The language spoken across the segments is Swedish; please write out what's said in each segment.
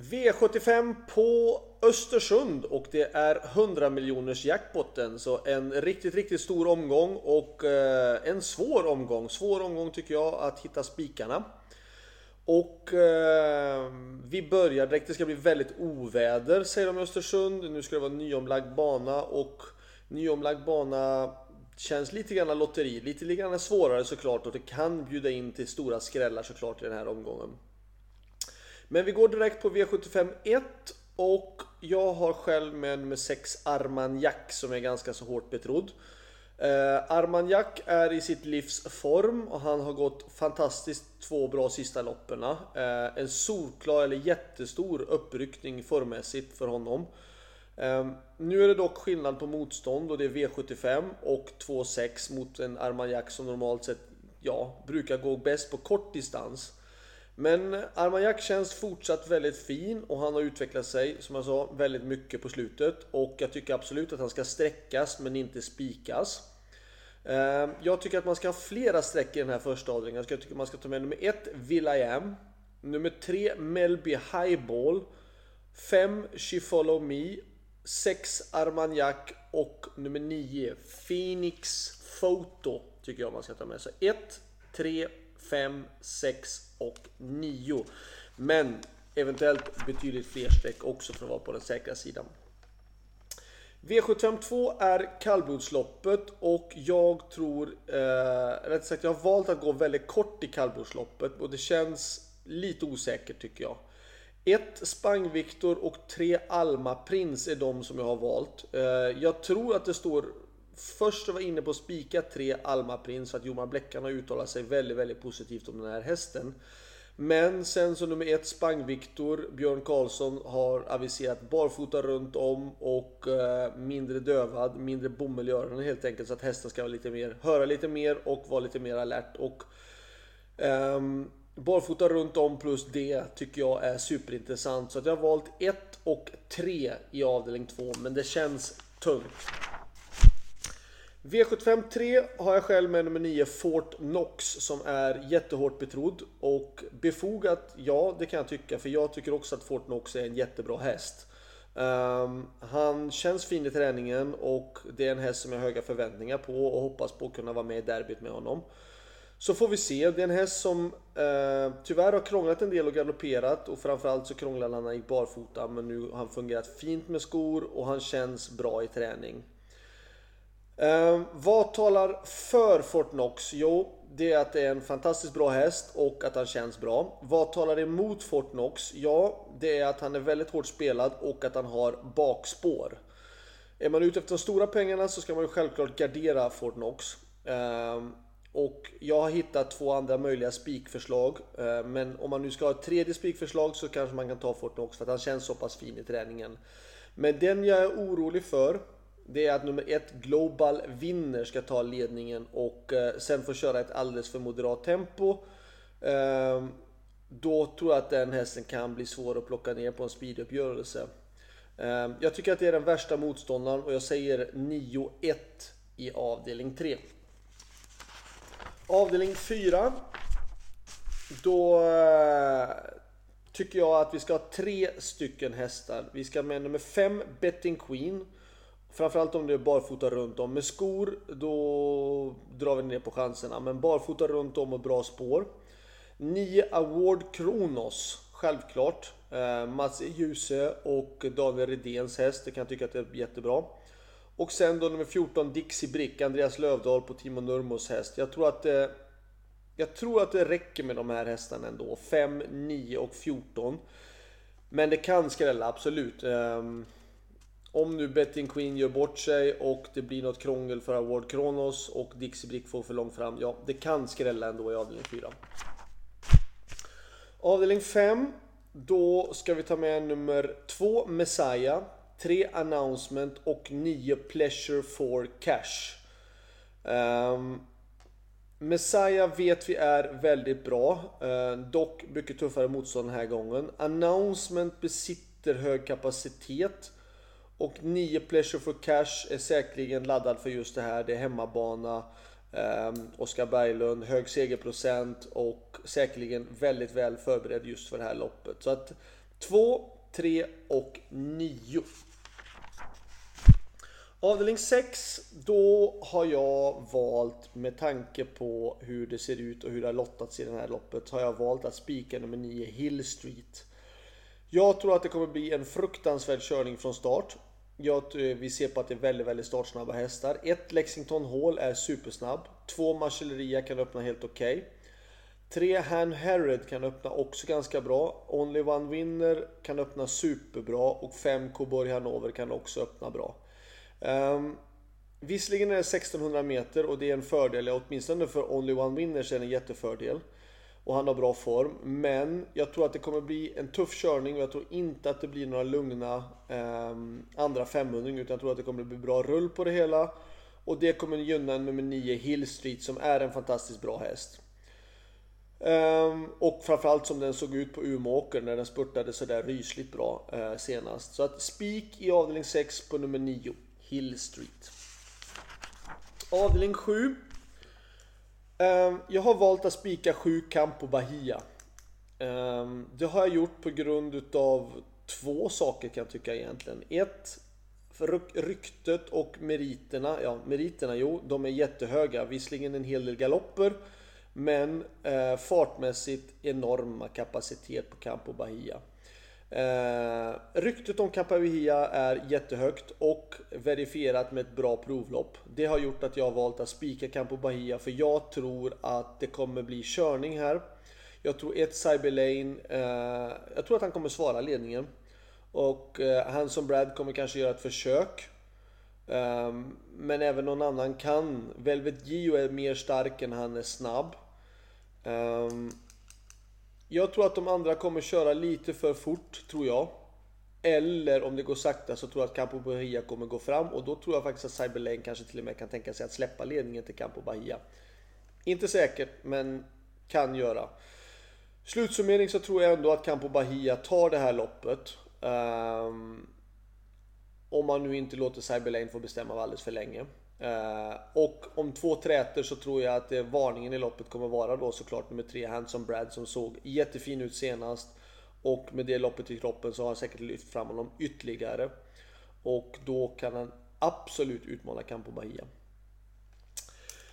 V75 på Östersund och det är 100 miljoners jackpotten. Så en riktigt, riktigt stor omgång och eh, en svår omgång. Svår omgång tycker jag att hitta spikarna. Och eh, vi börjar direkt. Det ska bli väldigt oväder säger de i Östersund. Nu ska det vara nyomlagd bana och nyomlagd bana känns lite grann lotteri. Lite grann svårare såklart och det kan bjuda in till stora skrällar såklart i den här omgången. Men vi går direkt på V75 1 och jag har själv med nummer 6 Armagnac som är ganska så hårt betrodd. Eh, Armagnac är i sitt livs form och han har gått fantastiskt två bra sista loppen. Eh, en solklar eller jättestor uppryckning formmässigt för honom. Eh, nu är det dock skillnad på motstånd och det är V75 och 2,6 mot en Armagnac som normalt sett ja, brukar gå bäst på kort distans. Men Armagnac känns fortsatt väldigt fin och han har utvecklat sig, som jag sa, väldigt mycket på slutet. Och jag tycker absolut att han ska sträckas men inte spikas. Ehm, jag tycker att man ska ha flera streck i den här första avdelningen. Jag tycker att man ska ta med nummer 1, Will.i.am. Nummer 3, Melby Highball. 5, She Follow Me. 6, Armagnac. Och nummer 9, Phoenix Photo. Tycker jag man ska ta med sig. 1, 3, 5, 6 och 9. Men eventuellt betydligt fler streck också för att vara på den säkra sidan. V752 är kallblodsloppet och jag tror, eh, rätt sagt jag har valt att gå väldigt kort i kallblodsloppet och det känns lite osäkert tycker jag. 1 Spang-Viktor och 3 Alma Prins är de som jag har valt. Eh, jag tror att det står Först var jag inne på att spika 3 Alma Prins så att Johan Bleckan har uttalat sig väldigt, väldigt positivt om den här hästen. Men sen så nummer ett Spang-Viktor, Björn Karlsson har aviserat barfota runt om och eh, mindre dövad, mindre bomull i öronen helt enkelt så att hästen ska vara lite mer, höra lite mer och vara lite mer alert. Och, ehm, barfota runt om plus det tycker jag är superintressant. Så att jag har valt 1 och 3 i avdelning 2 men det känns tungt. V75 3 har jag själv med nummer 9 Fort Knox som är jättehårt betrodd och befogat, ja det kan jag tycka för jag tycker också att Fort Knox är en jättebra häst. Um, han känns fin i träningen och det är en häst som jag har höga förväntningar på och hoppas på att kunna vara med i derbyt med honom. Så får vi se. Det är en häst som uh, tyvärr har krånglat en del och galopperat och framförallt så krånglade han när han gick barfota men nu har han fungerat fint med skor och han känns bra i träning. Eh, vad talar för Fortnox? Jo, det är att det är en fantastiskt bra häst och att han känns bra. Vad talar emot Fortnox? Ja, det är att han är väldigt hårt spelad och att han har bakspår. Är man ute efter de stora pengarna så ska man ju självklart gardera Fortnox. Eh, och jag har hittat två andra möjliga spikförslag. Eh, men om man nu ska ha ett tredje spikförslag så kanske man kan ta Fortnox för att han känns så pass fin i träningen. Men den jag är orolig för det är att nummer ett Global Winner ska ta ledningen och eh, sen får köra ett alldeles för moderat tempo. Ehm, då tror jag att den hästen kan bli svår att plocka ner på en speeduppgörelse. Ehm, jag tycker att det är den värsta motståndaren och jag säger 9-1 i avdelning 3. Avdelning 4. Då eh, tycker jag att vi ska ha tre stycken hästar. Vi ska med nummer 5 Betting Queen. Framförallt om det är barfota runt om. Med skor, då drar vi ner på chanserna. Men barfota runt om och bra spår. 9 Award Kronos, självklart. Eh, Mats Djuse och Daniel Redéns häst, det kan jag tycka att det är jättebra. Och sen då nummer 14 Dixie Brick, Andreas Lövdahl på Timo Nurmos häst. Jag tror att det, jag tror att det räcker med de här hästarna ändå. 5, 9 och 14. Men det kan skrälla, absolut. Ehm, om nu Betting Queen gör bort sig och det blir något krångel för Award Kronos och Dixie Brick får för långt fram. Ja, det kan skrälla ändå i avdelning 4. Avdelning 5. Då ska vi ta med nummer 2 Messiah, 3 Announcement och 9 Pleasure for Cash. Um, Messiah vet vi är väldigt bra, uh, dock mycket tuffare motstånd den här gången. Announcement besitter hög kapacitet. Och 9 Pleasure for Cash är säkerligen laddad för just det här. Det är hemmabana. Eh, Oskar Berglund, hög segerprocent och säkerligen väldigt väl förberedd just för det här loppet. Så att 2, 3 och 9. Avdelning 6, då har jag valt med tanke på hur det ser ut och hur det har lottats i det här loppet har jag valt att spika nummer 9 Hill Street. Jag tror att det kommer bli en fruktansvärd körning från start. Jag, eh, vi ser på att det är väldigt, väldigt startsnabba hästar. Ett Lexington Hall är supersnabb. Två Marcelleria kan öppna helt okej. Okay. Tre Han Herod kan öppna också ganska bra. Only One Winner kan öppna superbra och fem Coborg Hanover kan också öppna bra. Um, visserligen är det 1600 meter och det är en fördel, åtminstone för Only One Winner så är det en jättefördel. Och han har bra form. Men jag tror att det kommer bli en tuff körning och jag tror inte att det blir några lugna eh, andra 500 utan jag tror att det kommer bli bra rull på det hela. Och det kommer gynna nummer 9 Hill Street som är en fantastiskt bra häst. Um, och framförallt som den såg ut på Umeåker när den spurtade sådär rysligt bra uh, senast. Så att spik i avdelning 6 på nummer 9. Hill Street. Avdelning 7. Ehm, jag har valt att spika 7 Campo Bahia. Ehm, det har jag gjort på grund utav två saker kan jag tycka egentligen. Ett, för ryktet och meriterna. Ja, meriterna jo, de är jättehöga. Visserligen en hel del galopper. Men eh, fartmässigt enorma kapacitet på Campo Bahia. Eh, ryktet om Kapavia är jättehögt och verifierat med ett bra provlopp. Det har gjort att jag har valt att spika Campo Bahia för jag tror att det kommer bli körning här. Jag tror ett Cyberlane, eh, jag tror att han kommer svara ledningen. Och eh, han som Brad kommer kanske göra ett försök. Eh, men även någon annan kan. Velvet Gio är mer stark än han är snabb. Um, jag tror att de andra kommer köra lite för fort, tror jag. Eller om det går sakta så tror jag att Campo Bahia kommer gå fram och då tror jag faktiskt att Cyberlane kanske till och med kan tänka sig att släppa ledningen till Campo Bahia. Inte säkert, men kan göra. Slutsummering så tror jag ändå att Campo Bahia tar det här loppet. Um, om man nu inte låter Cyberlane få bestämma alldeles för länge. Eh, och om två träter så tror jag att eh, varningen i loppet kommer vara då såklart nummer tre Handsome Brad som såg jättefin ut senast. Och med det loppet i kroppen så har han säkert lyft fram honom ytterligare. Och då kan han absolut utmana Campo Bahia.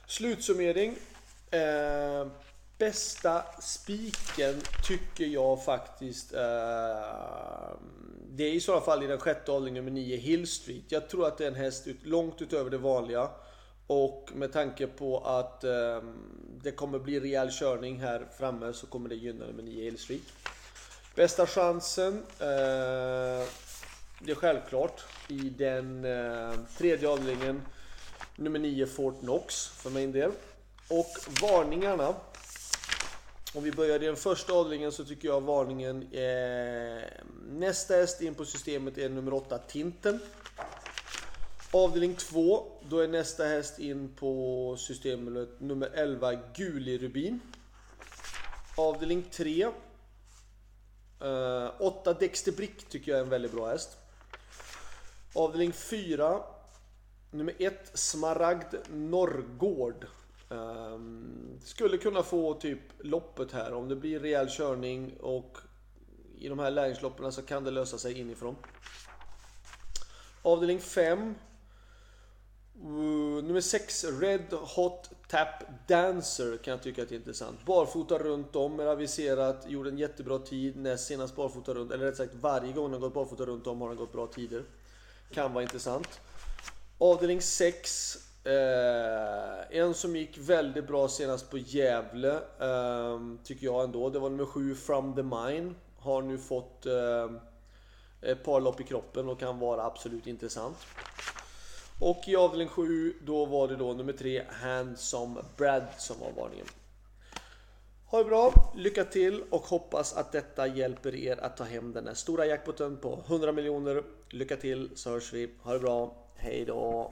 Slutsummering. Eh, bästa spiken tycker jag faktiskt eh, det är i så fall i den sjätte avdelningen nummer 9, Hill Street. Jag tror att det är en häst ut, långt utöver det vanliga. Och med tanke på att eh, det kommer bli rejäl körning här framme så kommer det gynna nummer 9, Hill Street. Bästa chansen, eh, det är självklart i den eh, tredje avdelningen nummer 9, Fort Knox för min del. Och varningarna om vi börjar i den första avdelningen så tycker jag varningen eh, är... Nästa häst in på systemet är nummer 8 Tinten. Avdelning 2, då är nästa häst in på systemet nummer 11 Gulirubin. Avdelning 3 8 eh, Dexter Brick tycker jag är en väldigt bra häst. Avdelning 4 Nummer 1 Smaragd Norrgård. Um, skulle kunna få typ loppet här om det blir rejäl körning och i de här lärlingsloppen så kan det lösa sig inifrån. Avdelning 5. Uh, nummer 6 Red Hot Tap Dancer kan jag tycka är intressant. Barfota runt om är aviserat, gjorde en jättebra tid näst senast barfota runt, eller rätt sagt varje gång han gått barfota runt om har han gått bra tider. Kan vara intressant. Avdelning 6 Eh, en som gick väldigt bra senast på Gävle, eh, tycker jag ändå. Det var nummer 7, From the Mine. Har nu fått eh, ett par lopp i kroppen och kan vara absolut intressant. Och i avdelning 7, då var det då nummer 3, Handsome Brad som var varningen. Ha det bra, lycka till och hoppas att detta hjälper er att ta hem den här stora jackpoten på 100 miljoner. Lycka till så hörs vi. Ha det bra. Hej då.